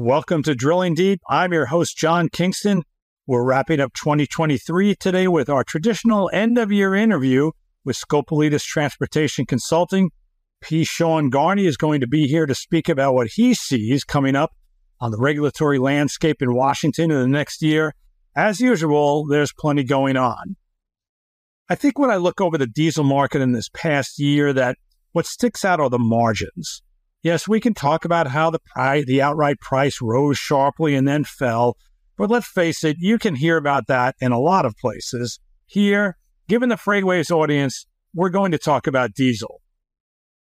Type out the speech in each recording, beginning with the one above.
Welcome to Drilling Deep. I'm your host, John Kingston. We're wrapping up 2023 today with our traditional end of year interview with Scopelitis Transportation Consulting. P. Sean Garney is going to be here to speak about what he sees coming up on the regulatory landscape in Washington in the next year. As usual, there's plenty going on. I think when I look over the diesel market in this past year, that what sticks out are the margins. Yes, we can talk about how the the outright price rose sharply and then fell, but let's face it, you can hear about that in a lot of places. Here, given the FreightWaves audience, we're going to talk about diesel.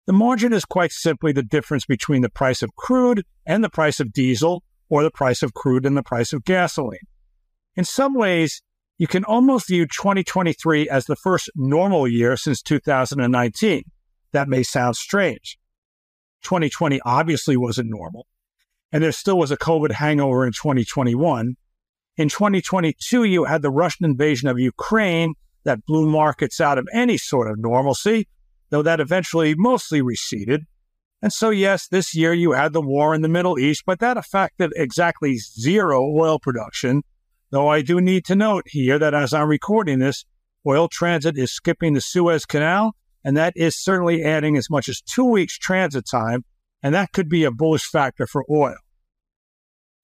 The margin is quite simply the difference between the price of crude and the price of diesel, or the price of crude and the price of gasoline. In some ways, you can almost view 2023 as the first normal year since 2019. That may sound strange. 2020 obviously wasn't normal. And there still was a COVID hangover in 2021. In 2022, you had the Russian invasion of Ukraine that blew markets out of any sort of normalcy, though that eventually mostly receded. And so, yes, this year you had the war in the Middle East, but that affected exactly zero oil production. Though I do need to note here that as I'm recording this, oil transit is skipping the Suez Canal and that is certainly adding as much as two weeks transit time, and that could be a bullish factor for oil.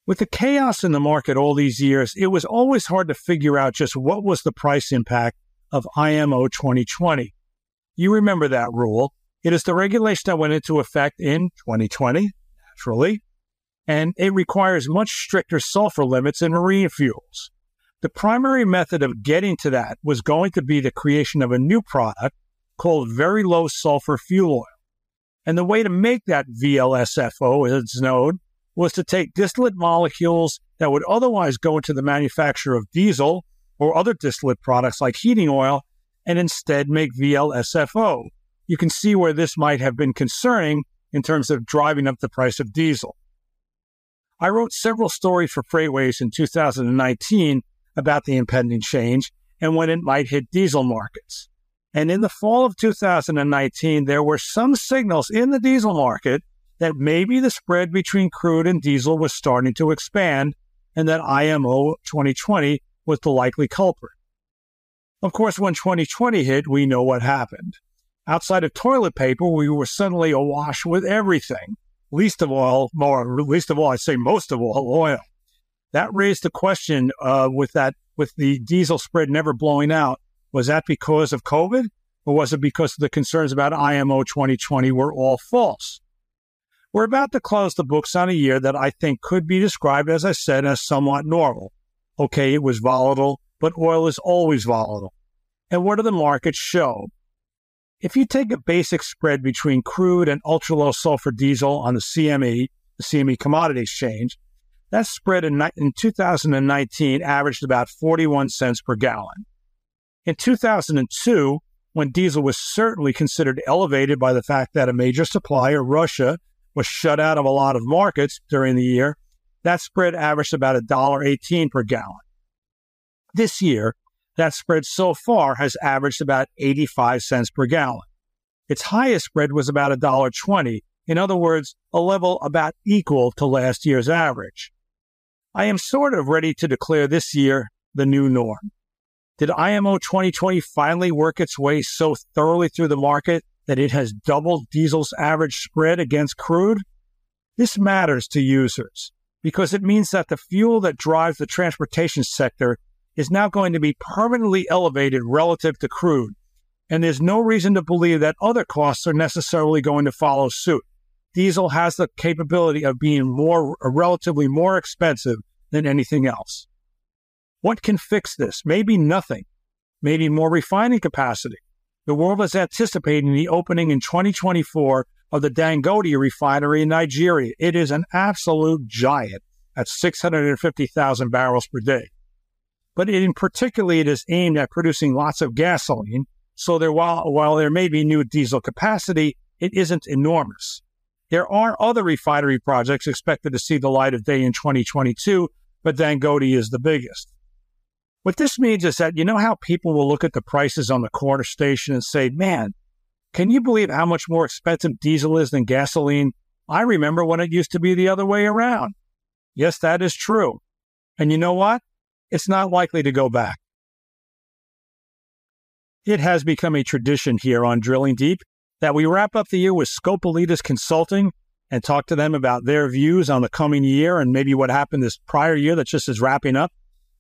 With the chaos in the market all these years, it was always hard to figure out just what was the price impact of IMO 2020. You remember that rule. It is the regulation that went into effect in 2020, naturally, and it requires much stricter sulfur limits in marine fuels. The primary method of getting to that was going to be the creation of a new product called very low sulfur fuel oil. And the way to make that VLSFO, as it's known, was to take distillate molecules that would otherwise go into the manufacture of diesel or other distillate products like heating oil and instead make VLSFO. You can see where this might have been concerning in terms of driving up the price of diesel. I wrote several stories for FreightWaves in 2019 about the impending change and when it might hit diesel markets. And in the fall of 2019, there were some signals in the diesel market that maybe the spread between crude and diesel was starting to expand and that IMO 2020 was the likely culprit. Of course, when 2020 hit, we know what happened. Outside of toilet paper, we were suddenly awash with everything. Least of all, more, least of all, I'd say most of all, oil. That raised the question uh, with that, with the diesel spread never blowing out was that because of COVID or was it because the concerns about IMO 2020 were all false? We're about to close the books on a year that I think could be described, as I said, as somewhat normal. Okay, it was volatile, but oil is always volatile. And what do the markets show? If you take a basic spread between crude and ultra low sulfur diesel on the CME, the CME commodity exchange, that spread in, in 2019 averaged about 41 cents per gallon. In 2002, when diesel was certainly considered elevated by the fact that a major supplier, Russia, was shut out of a lot of markets during the year, that spread averaged about $1.18 per gallon. This year, that spread so far has averaged about 85 cents per gallon. Its highest spread was about $1.20, in other words, a level about equal to last year's average. I am sort of ready to declare this year the new norm. Did IMO 2020 finally work its way so thoroughly through the market that it has doubled diesel's average spread against crude? This matters to users because it means that the fuel that drives the transportation sector is now going to be permanently elevated relative to crude. And there's no reason to believe that other costs are necessarily going to follow suit. Diesel has the capability of being more, relatively more expensive than anything else. What can fix this? Maybe nothing. Maybe more refining capacity. The world is anticipating the opening in 2024 of the Dangote refinery in Nigeria. It is an absolute giant at 650,000 barrels per day. But in particular, it is aimed at producing lots of gasoline. So there, while, while there may be new diesel capacity, it isn't enormous. There are other refinery projects expected to see the light of day in 2022, but Dangote is the biggest. What this means is that you know how people will look at the prices on the corner station and say, man, can you believe how much more expensive diesel is than gasoline? I remember when it used to be the other way around. Yes, that is true. And you know what? It's not likely to go back. It has become a tradition here on Drilling Deep that we wrap up the year with Scopelitis Consulting and talk to them about their views on the coming year and maybe what happened this prior year that just is wrapping up.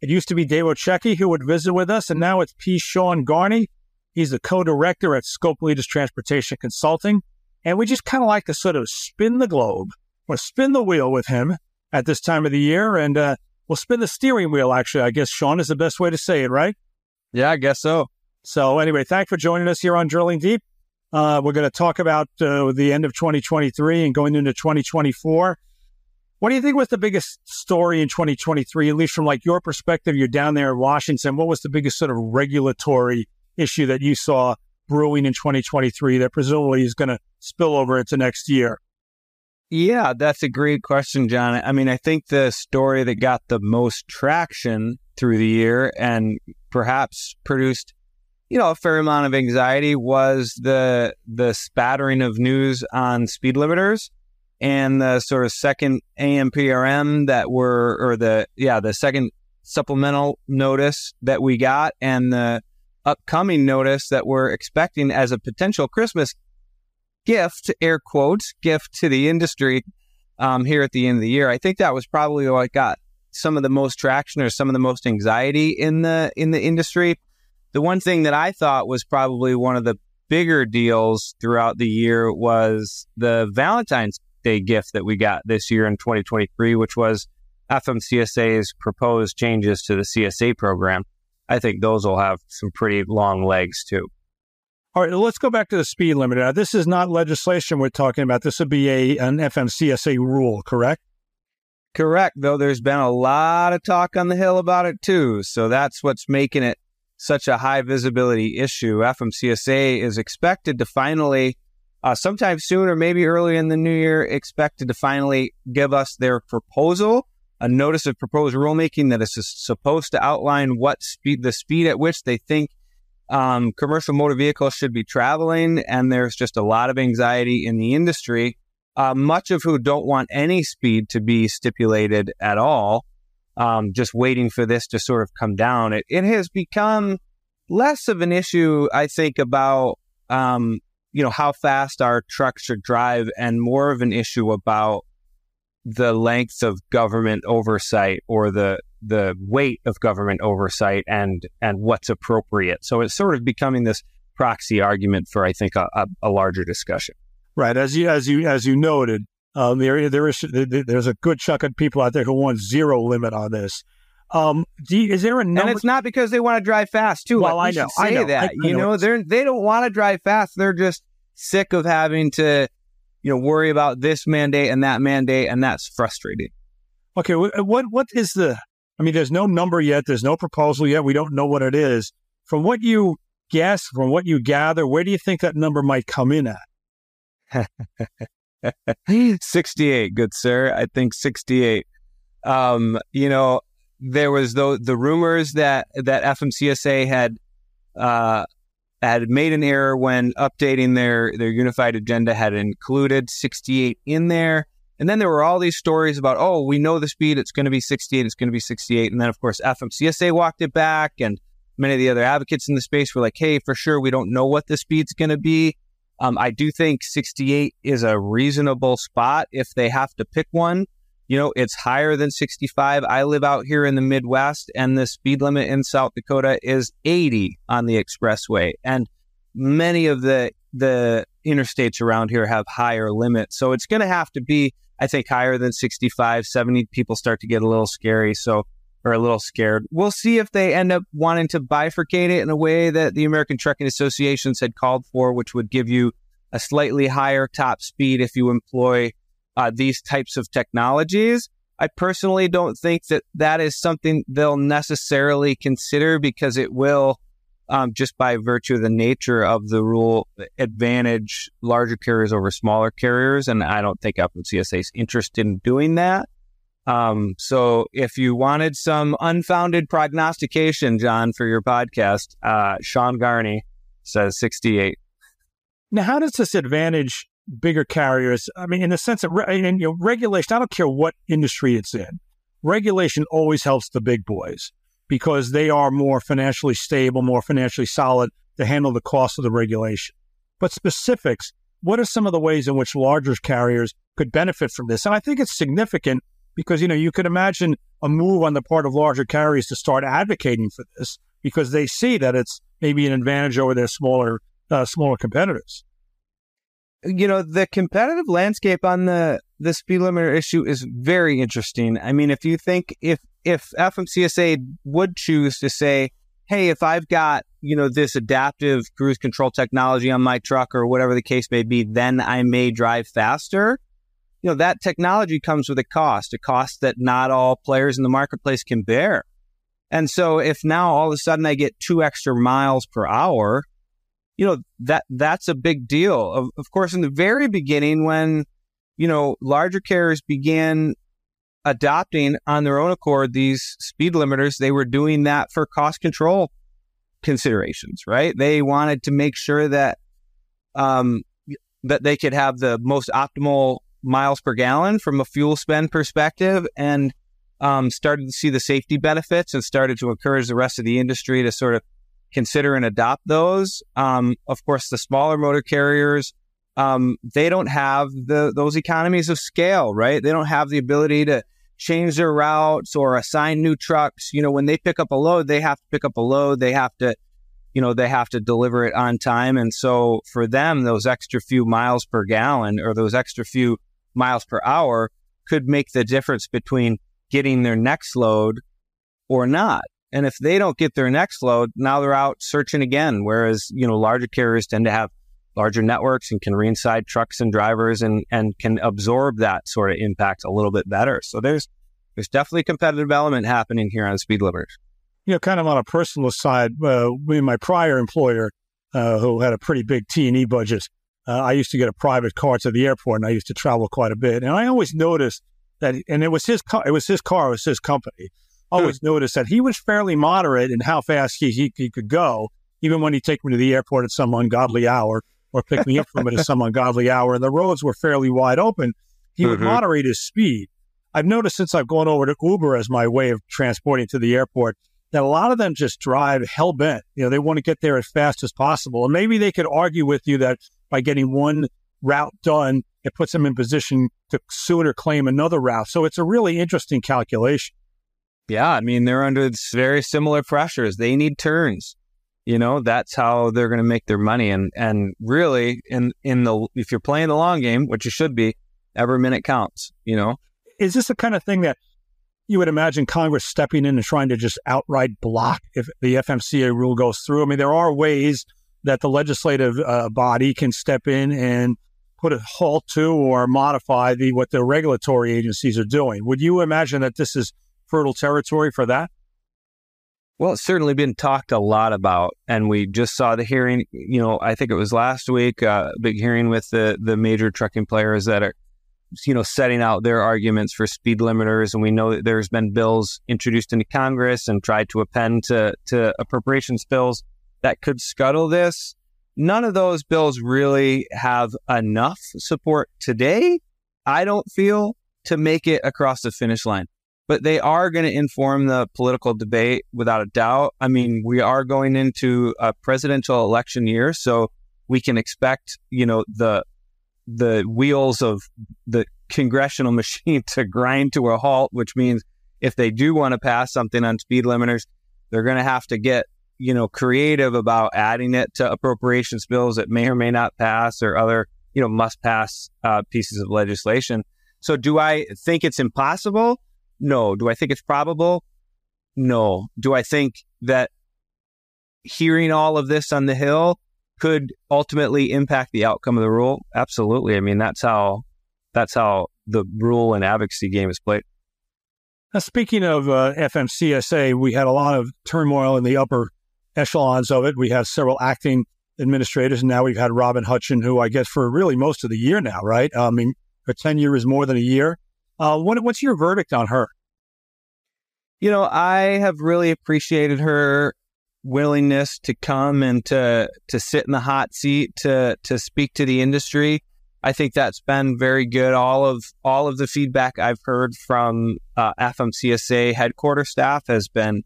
It used to be Dave Osiecki who would visit with us, and now it's P. Sean Garney. He's the co-director at Scopelitis Transportation Consulting. And we just kind of like to sort of spin the globe or spin the wheel with him at this time of the year. And uh, we'll spin the steering wheel, actually, I guess, Sean, is the best way to say it, right? Yeah, I guess so. So, anyway, thanks for joining us here on Drilling Deep. Uh, we're going to talk about uh, the end of 2023 and going into 2024. What do you think was the biggest story in 2023, at least from like your perspective? You're down there in Washington. What was the biggest sort of regulatory issue that you saw brewing in 2023 that presumably is going to spill over into next year? Yeah, that's a great question, John. I mean, I think the story that got the most traction through the year and perhaps produced, you know, a fair amount of anxiety was the the spattering of news on speed limiters and the sort of second ANPRM that were, or the yeah, the second supplemental notice that we got, and the upcoming notice that we're expecting as a potential Christmas gift, air quotes, gift to the industry um, here at the end of the year. I think that was probably what got some of the most traction or some of the most anxiety in the in the industry. The one thing that I thought was probably one of the bigger deals throughout the year was the Valentine's Day gift that we got this year in 2023, which was FMCSA's proposed changes to the CSA program. I think those will have some pretty long legs too. All right, let's go back to the speed limit. Now, this is not legislation we're talking about. This would be a an FMCSA rule, correct? Correct, though there's been a lot of talk on the Hill about it too. So that's what's making it such a high visibility issue. FMCSA is expected to finally, uh, sometime soon or maybe early in the new year, expected to finally give us their proposal, a notice of proposed rulemaking that is supposed to outline what speed, the speed at which they think um, commercial motor vehicles should be traveling, and there's just a lot of anxiety in the industry, uh, much of who don't want any speed to be stipulated at all, um, just waiting for this to sort of come down. It, it has become less of an issue, I think, about um, you know how fast our trucks should drive, and more of an issue about the length of government oversight or the the weight of government oversight and and what's appropriate. So it's sort of becoming this proxy argument for I think a, a, a larger discussion. Right, as you as you as you noted, um, there there is there's a good chunk of people out there who want zero limit on this. Um, you, is there a number? And it's not because they want to drive fast too. Well, like, I know, I know, that. I, I you know, know they're they don't want to drive fast. They're just sick of having to, you know, worry about this mandate and that mandate, and that's frustrating. Okay, what what is the I mean, there's no number yet. There's no proposal yet. We don't know what it is. From what you guess, from what you gather, where do you think that number might come in at? 68, good sir. I think 68. Um, you know, there was the, the rumors that, that FMCSA had, uh, had made an error when updating their, their unified agenda had included 68 in there. And then there were all these stories about, oh, we know the speed, it's going to be 68, it's going to be 68. And then, of course, FMCSA walked it back, and many of the other advocates in the space were like, hey, for sure, we don't know what the speed's going to be. Um, I do think 68 is a reasonable spot if they have to pick one. You know, it's higher than 65. I live out here in the Midwest, and the speed limit in South Dakota is 80 on the expressway. And many of the the interstates around here have higher limits. So it's going to have to be I think higher than 65, 70 people start to get a little scary. So, or a little scared. We'll see if they end up wanting to bifurcate it in a way that the American Trucking Associations had called for, which would give you a slightly higher top speed if you employ uh, these types of technologies. I personally don't think that that is something they'll necessarily consider because it will um, just by virtue of the nature of the rule, advantage larger carriers over smaller carriers. And I don't think FMCSA is interested in doing that. Um, so if you wanted some unfounded prognostication, John, for your podcast, uh, Sean Garney says 68. Now, how does this advantage bigger carriers? I mean, in the sense of re- you know, regulation, I don't care what industry it's in. regulation always helps the big boys because they are more financially stable, more financially solid to handle the cost of the regulation. But specifics, what are some of the ways in which larger carriers could benefit from this? And I think it's significant because, you know, you could imagine a move on the part of larger carriers to start advocating for this because they see that it's maybe an advantage over their smaller, uh, smaller competitors. You know, the competitive landscape on the, the speed limiter issue is very interesting. I mean, if you think if, if FMCSA would choose to say, Hey, if I've got you know, this adaptive cruise control technology on my truck or whatever the case may be, then I may drive faster. You know, that technology comes with a cost, a cost that not all players in the marketplace can bear. And so if now all of a sudden I get two extra miles per hour, you know, that that's a big deal. Of, of course, in the very beginning, when, you know, larger carriers began adopting on their own accord these speed limiters, they were doing that for cost control considerations, right? They wanted to make sure that um, that they could have the most optimal miles per gallon from a fuel spend perspective, and um, started to see the safety benefits and started to encourage the rest of the industry to sort of consider and adopt those. Um, of course, the smaller motor carriers. Um, they don't have the those economies of scale, right? They don't have the ability to change their routes or assign new trucks. You know, when they pick up a load, they have to pick up a load. They have to, you know, they have to deliver it on time. And so for them, those extra few miles per gallon or those extra few miles per hour could make the difference between getting their next load or not. And if they don't get their next load, now they're out searching again. Whereas, you know, larger carriers tend to have larger networks and can reinside trucks and drivers and, and can absorb that sort of impact a little bit better. So there's there's definitely a competitive element happening here on speed limiters. You know, kind of on a personal side, uh, my prior employer, uh, who had a pretty big T and E budget, uh, I used to get a private car to the airport, and I used to travel quite a bit. And I always noticed that, and it was his car, it was his car, it was his company. Always noticed that he was fairly moderate in how fast he, he, he could go, even when he'd take me to the airport at some ungodly hour or pick me up from it at some ungodly hour, and the roads were fairly wide open, he mm-hmm. would moderate his speed. I've noticed since I've gone over to Uber as my way of transporting to the airport that a lot of them just drive hell bent. You know, they want to get there as fast as possible. And maybe they could argue with you that by getting one route done, it puts them in position to sooner claim another route. So it's a really interesting calculation. Yeah, I mean, they're under very similar pressures. They need turns. You know that's how they're going to make their money. And and really in in the if you're playing the long game which you should be every minute counts you know? Is this the kind of thing that you would imagine congress stepping in and trying to just outright block if the fmca rule goes through? I mean there are ways that the legislative uh, body can step in and put a halt to or modify the what the regulatory agencies are doing. Would you imagine that this is fertile territory for that well, it's certainly been talked a lot about, and we just saw the hearing. You know, I think it was last week, uh, a big hearing with the the major trucking players that are, you know, setting out their arguments for speed limiters. And we know that there's been bills introduced into Congress and tried to append to to appropriations bills that could scuttle this. None of those bills really have enough support today. I don't feel to make it across the finish line but they are going to inform the political debate without a doubt. I mean, we are going into a presidential election year, so we can expect, you know, the the wheels of the congressional machine to grind to a halt, which means if they do want to pass something on speed limiters, they're going to have to get, you know, creative about adding it to appropriations bills that may or may not pass or other, you know, must pass uh, pieces of legislation. So do I think it's impossible? No. Do I think it's probable? No. Do I think that hearing all of this on the Hill could ultimately impact the outcome of the rule? Absolutely. I mean, that's how that's how the rule and advocacy game is played. Now, speaking of uh, FMCSA, we had a lot of turmoil in the upper echelons of it. We had several acting administrators, and now we've had Robin Hutchin, who I guess for really most of the year now, right? I mean, her tenure is more than a year. Uh, what, what's your verdict on her? You know, I have really appreciated her willingness to come and to to sit in the hot seat to to speak to the industry. I think that's been very good. All of all of the feedback I've heard from uh, FMCSA headquarters staff has been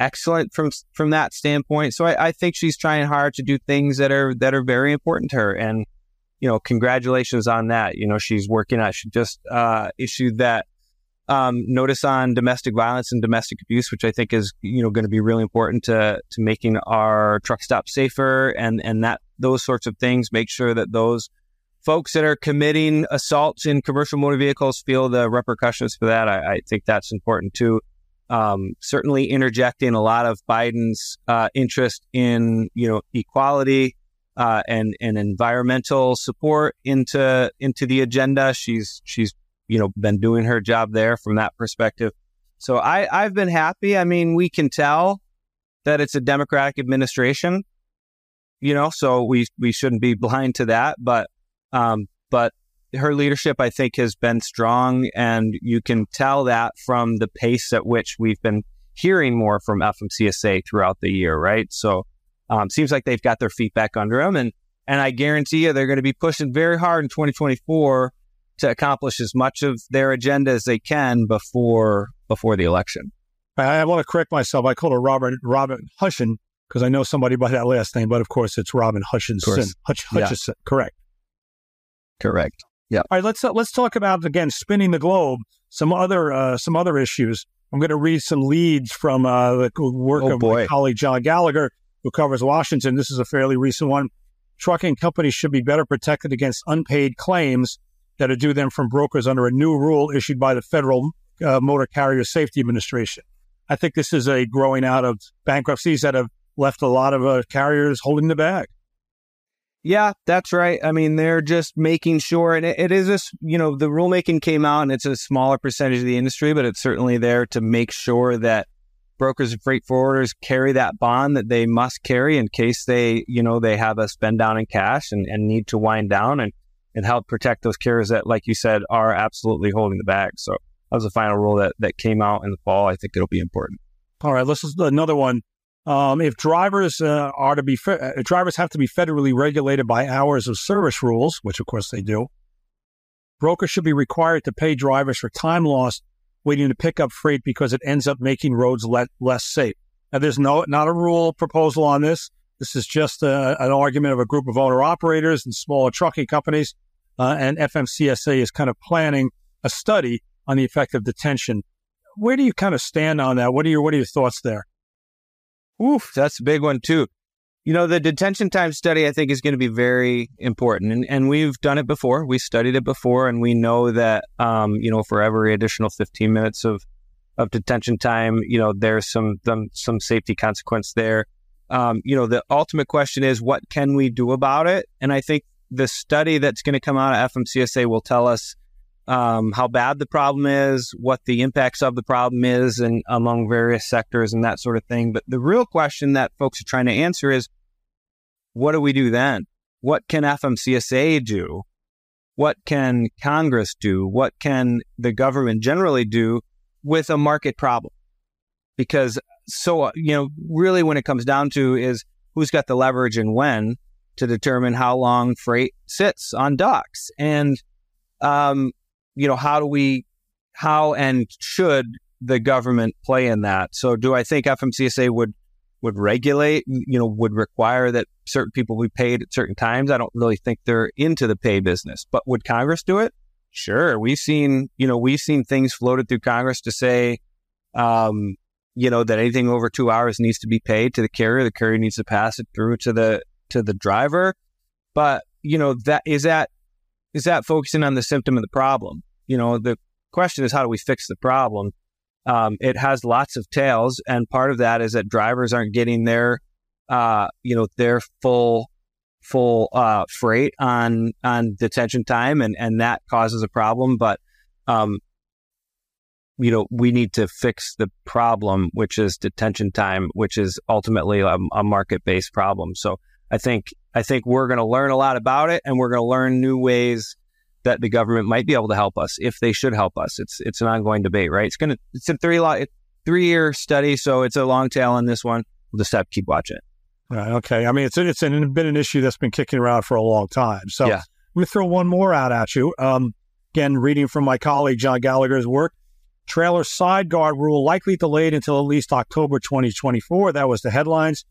excellent from from that standpoint. So I, I, think she's trying hard to do things that are that are very important to her. And you know, congratulations on that. You know, she's working on. She just uh, issued that um, notice on domestic violence and domestic abuse, which I think is you know going to be really important to to making our truck stop safer and and that those sorts of things. Make sure that those folks that are committing assaults in commercial motor vehicles feel the repercussions for that. I, I think that's important too. Um, certainly interjecting a lot of Biden's uh, interest in you know equality uh, and and environmental support into into the agenda. She's she's you know been doing her job there from that perspective. So I I've been happy. I mean, we can tell that it's a Democratic administration, you know, so we we shouldn't be blind to that. But um, but her leadership, I think, has been strong, and you can tell that from the pace at which we've been hearing more from FMCSA throughout the year, right? So, um, seems like they've got their feet back under them, and and I guarantee you they're going to be pushing very hard in 2024 to accomplish as much of their agenda as they can before before the election. I, I want to correct myself. I called her Robert Robin Hushin because I know somebody by that last name, but of course it's Robin Hutchinson. Hutch, Hutchison, yeah. correct. Correct. Yeah. All right. Let's uh, let's talk about again spinning the globe. Some other uh, some other issues. I'm going to read some leads from uh, the work oh, of boy. my colleague John Gallagher, who covers Washington. This is a fairly recent one. Trucking companies should be better protected against unpaid claims that are due them from brokers under a new rule issued by the Federal uh, Motor Carrier Safety Administration. I think this is a growing out of bankruptcies that have left a lot of uh, carriers holding the bag. Yeah, that's right. I mean, they're just making sure, and it, it is this, you know, the rulemaking came out and it's a smaller percentage of the industry, but it's certainly there to make sure that brokers and freight forwarders carry that bond that they must carry in case they, you know, they have a spend down in cash and, and need to wind down and, and help protect those carriers that, like you said, are absolutely holding the bag. So that was the final rule that, that came out in the fall. I think it'll be important. All right, let's another one. Um, if drivers uh, are to be fe- uh, drivers have to be federally regulated by hours of service rules, which of course they do, brokers should be required to pay drivers for time lost waiting to pick up freight because it ends up making roads le- less safe. Now, there's no not a rule proposal on this. This is just a, uh, an argument of a group of owner operators and smaller trucking companies, uh, and FMCSA is kind of planning a study on the effect of detention. Where do you kind of stand on that? What are your what are your thoughts there? Oof, that's a big one too. You know, the detention time study I think is going to be very important, and and we've done it before. We studied it before, and we know that um, you know for every additional 15 minutes of of detention time, you know, there's some some, some safety consequence there. Um, you know, the ultimate question is what can we do about it? And I think the study that's going to come out of FMCSA will tell us um, how bad the problem is, what the impacts of the problem is, and among various sectors and that sort of thing. But the real question that folks are trying to answer is, what do we do then? What can FMCSA do? What can Congress do? What can the government generally do with a market problem? Because so, you know, really when it comes down to is who's got the leverage and when to determine how long freight sits on docks. And um, you know, how do we, how and should the government play in that? So do I think FMCSA would, would regulate, you know, would require that certain people be paid at certain times? I don't really think they're into the pay business, but would Congress do it? Sure. We've seen, you know, we've seen things floated through Congress to say, um, you know, that anything over two hours needs to be paid to the carrier. The carrier needs to pass it through to the, to the driver. But, you know, that is that, is that focusing on the symptom of the problem? You know, the question is how do we fix the problem? Um, it has lots of tails, and part of that is that drivers aren't getting their, uh, you know, their full full uh, freight on on detention time, and and that causes a problem. But um, you know, we need to fix the problem, which is detention time, which is ultimately a, a market based problem. So I think I think we're going to learn a lot about it, and we're going to learn new ways that the government might be able to help us if they should help us. It's it's an ongoing debate, right? It's gonna it's a three lot three year study, so it's a long tail on this one. We'll just have to keep watching it. Right. Okay. I mean, it's it's an, been an issue that's been kicking around for a long time. So, yeah. Let me throw one more out at you. Um, again, reading from my colleague John Gallagher's work, trailer side guard rule likely delayed until at least October 2024. That was the headlines.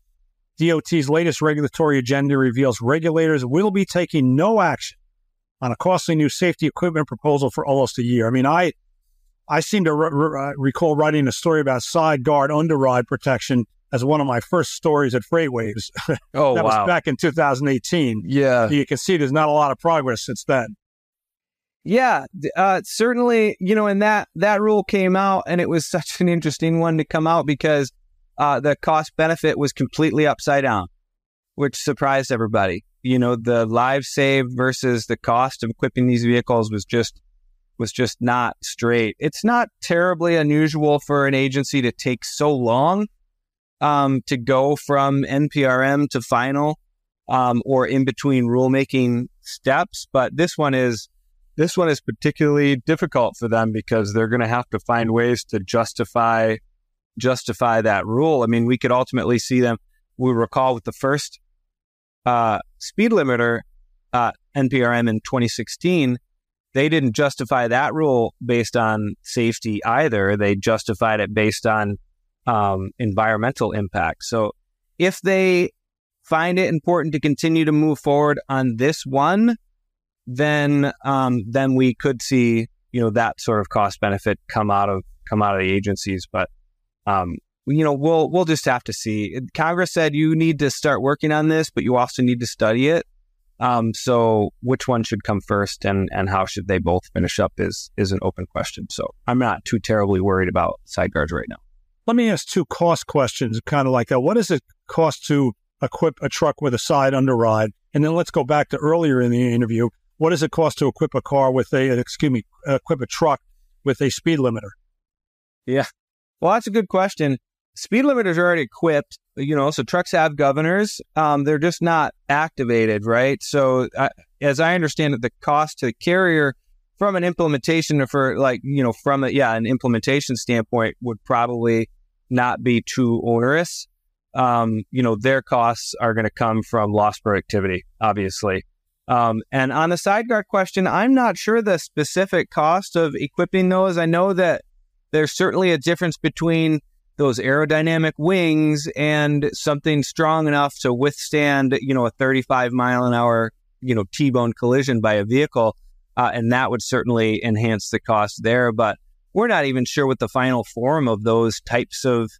DOT's latest regulatory agenda reveals regulators will be taking no action on a costly new safety equipment proposal for almost a year. I mean, I I seem to re- re- recall writing a story about side guard underride protection as one of my first stories at FreightWaves. Oh, that wow. was back in 2018. Yeah. You can see there's not a lot of progress since then. Yeah, uh, certainly. You know, and that that rule came out, and it was such an interesting one to come out because uh, the cost benefit was completely upside down, which surprised everybody. You know, the lives saved versus the cost of equipping these vehicles was just was just not straight. It's not terribly unusual for an agency to take so long um, to go from NPRM to final um, or in between rulemaking steps, but this one is this one is particularly difficult for them because they're going to have to find ways to justify justify that rule. I mean, we could ultimately see them. We recall with the first uh, speed limiter uh, NPRM in 2016, they didn't justify that rule based on safety either. They justified it based on um, environmental impact. So if they find it important to continue to move forward on this one, then um, then we could see you know that sort of cost benefit come out of come out of the agencies. But um, you know we'll we'll just have to see. Congress said you need to start working on this, but you also need to study it. Um, so which one should come first, and and how should they both finish up is is an open question. So I'm not too terribly worried about side guards right now. Let me ask two cost questions, kind of like that. What does it cost to equip a truck with a side underride? And then let's go back to earlier in the interview. What does it cost to equip a car with a, excuse me, equip a truck with a speed limiter? Yeah. Well, that's a good question. Speed limiters are already equipped, you know, so trucks have governors. Um, they're just not activated, right? So, uh, as I understand it, the cost to the carrier from an implementation or for like, you know, from a, yeah, an implementation standpoint would probably not be too onerous. Um, you know, their costs are going to come from lost productivity, obviously. Um, and on the sideguard question, I'm not sure the specific cost of equipping those. I know that there's certainly a difference between those aerodynamic wings and something strong enough to withstand, you know, a 35 mile an hour, you know, T-bone collision by a vehicle. Uh, and that would certainly enhance the cost there. But we're not even sure what the final form of those types of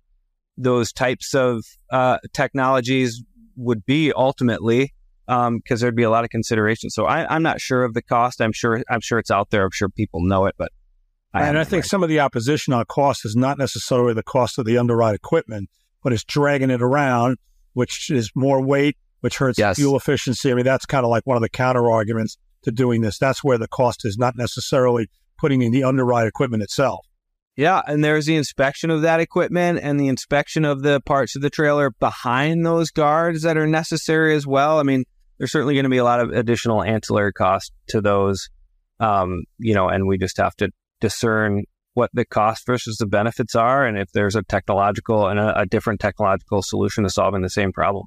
those types of uh, technologies would be ultimately, because um, there'd be a lot of consideration. So I, am not sure of the cost. I'm sure I'm sure it's out there. I'm sure people know it, but I and I think some of the opposition on cost is not necessarily the cost of the underride equipment, but it's dragging it around, which is more weight, which hurts yes. fuel efficiency. I mean, that's kind of like one of the counter arguments to doing this. That's where the cost is not necessarily putting in the underride equipment itself. Yeah, and there's the inspection of that equipment and the inspection of the parts of the trailer behind those guards that are necessary as well. I mean, there's certainly going to be a lot of additional ancillary cost to those, um, you know, and we just have to discern what the cost versus the benefits are, and if there's a technological and a, a different technological solution to solving the same problem.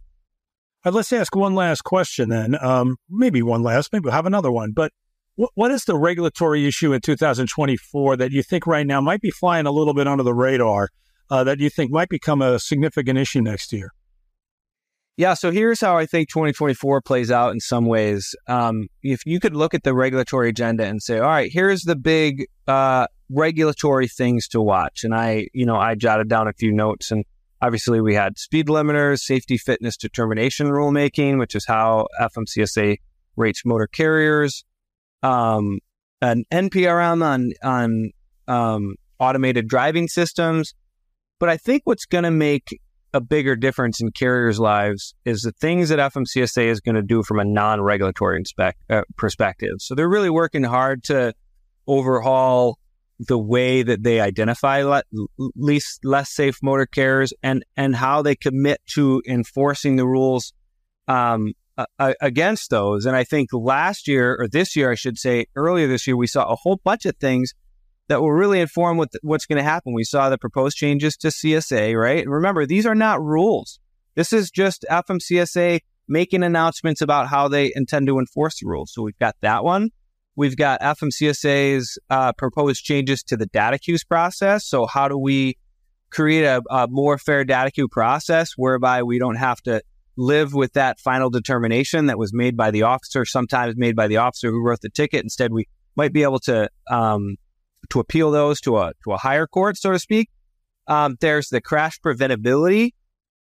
Right, let's ask one last question then. Um, maybe one last, maybe we'll have another one, but what is the regulatory issue in 2024 that you think right now might be flying a little bit under the radar uh, that you think might become a significant issue next year? Yeah, so here's how I think 2024 plays out in some ways. Um, if you could look at the regulatory agenda and say, all right, here's the big uh, regulatory things to watch. And I, you know, I jotted down a few notes and obviously we had speed limiters, safety fitness determination rulemaking, which is how FMCSA rates motor carriers um, an NPRM on on um, automated driving systems. But I think what's going to make a bigger difference in carriers' lives is the things that FMCSA is going to do from a non-regulatory uh, perspective. So they're really working hard to overhaul the way that they identify le- least less safe motor carriers and and how they commit to enforcing the rules um, against those. And I think last year, or this year, I should say, earlier this year, we saw a whole bunch of things that will really inform what what's going to happen. We saw the proposed changes to CSA, right? And remember, these are not rules. This is just FMCSA making announcements about how they intend to enforce the rules. So we've got that one. We've got FMCSA's uh, proposed changes to the DataQs process. So how do we create a, a more fair DataQ process whereby we don't have to live with that final determination that was made by the officer, sometimes made by the officer who wrote the ticket. Instead, we might be able to um, to appeal those to a to a higher court, so to speak. Um, there's the crash preventability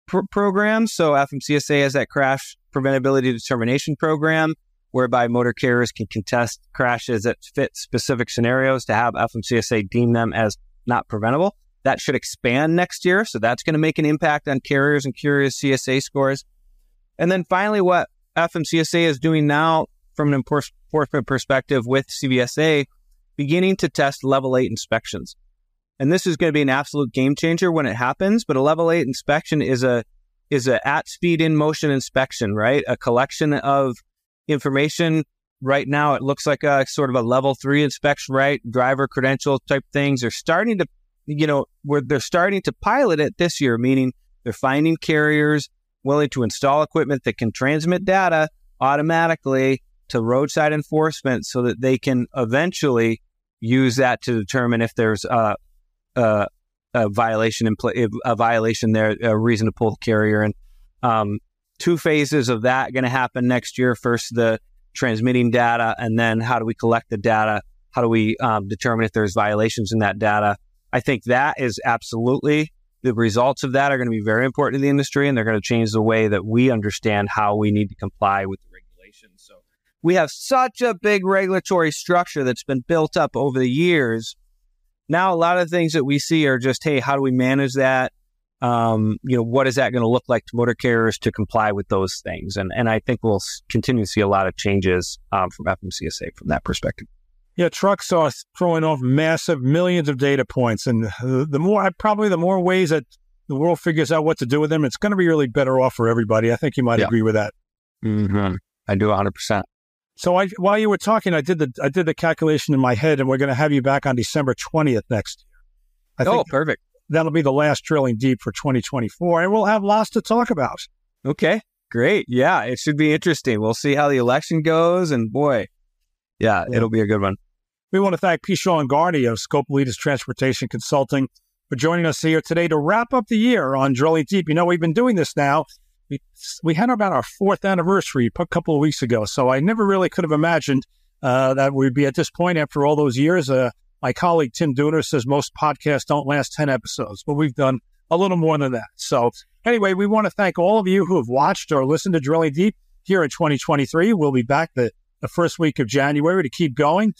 pr- program. So FMCSA has that crash preventability determination program whereby motor carriers can contest crashes that fit specific scenarios to have FMCSA deem them as not preventable. That should expand next year. So that's going to make an impact on carriers and carriers CSA scores. And then finally, what FMCSA is doing now from an enforcement perspective with CVSA, beginning to test level eight inspections. And this is going to be an absolute game changer when it happens. But a level eight inspection is a is a at speed in motion inspection, right? A collection of information. Right now, it looks like a sort of a level three inspection, right? Driver credentials type things. They're starting to, you know, where they're starting to pilot it this year, meaning they're finding carriers willing to install equipment that can transmit data automatically to roadside enforcement so that they can eventually use that to determine if there's a, a, a violation in play, a violation there, a reason to pull the carrier. And um, two phases of that going to happen next year. First, the transmitting data, and then how do we collect the data? How do we um, determine if there's violations in that data? I think that is absolutely the results of that are going to be very important to the industry, and they're going to change the way that we understand how we need to comply with the we have such a big regulatory structure that's been built up over the years. Now, a lot of things that we see are just, hey, how do we manage that? um, you know, what is that going to look like to motor carriers to comply with those things? And and I think we'll continue to see a lot of changes um, from FMCSA from that perspective. Yeah, trucks are throwing off massive millions of data points, and the more probably the more ways that the world figures out what to do with them, it's going to be really better off for everybody. I think you might yeah. agree with that. Mm-hmm. I do 100. percent So I, while you were talking, I did the I did the calculation in my head, and we're going to have you back on December 20th next year. I oh, think, perfect that'll be the last drilling deep for 2024, and we'll have lots to talk about. Okay, great. Yeah, it should be interesting. We'll see how the election goes, and boy, yeah, yeah. it'll be a good one. We want to thank P. Sean Garney of Scopelitis Transportation Consulting for joining us here today to wrap up the year on Drilling Deep. You know, we've been doing this now. We, we had about our fourth anniversary a couple of weeks ago, so I never really could have imagined uh, that we'd be at this point after all those years. Uh, my colleague Tim Dooner says most podcasts don't last 10 episodes, but we've done a little more than that. So, anyway, we want to thank all of you who have watched or listened to Drilling Deep here in 2023. We'll be back the, the first week of January to keep going.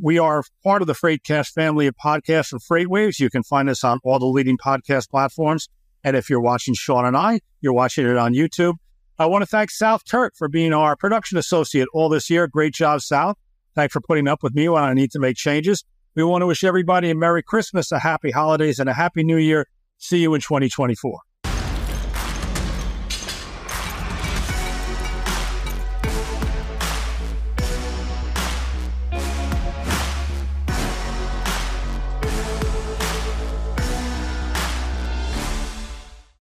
We are part of the Freightcast family of podcasts and FreightWaves. You can find us on all the leading podcast platforms. And if you're watching Sean and I, you're watching it on YouTube. I want to thank South Turk for being our production associate all this year. Great job, South. Thanks for putting up with me when I need to make changes. We want to wish everybody a Merry Christmas, a Happy Holidays, and a Happy New Year. See you in 2024.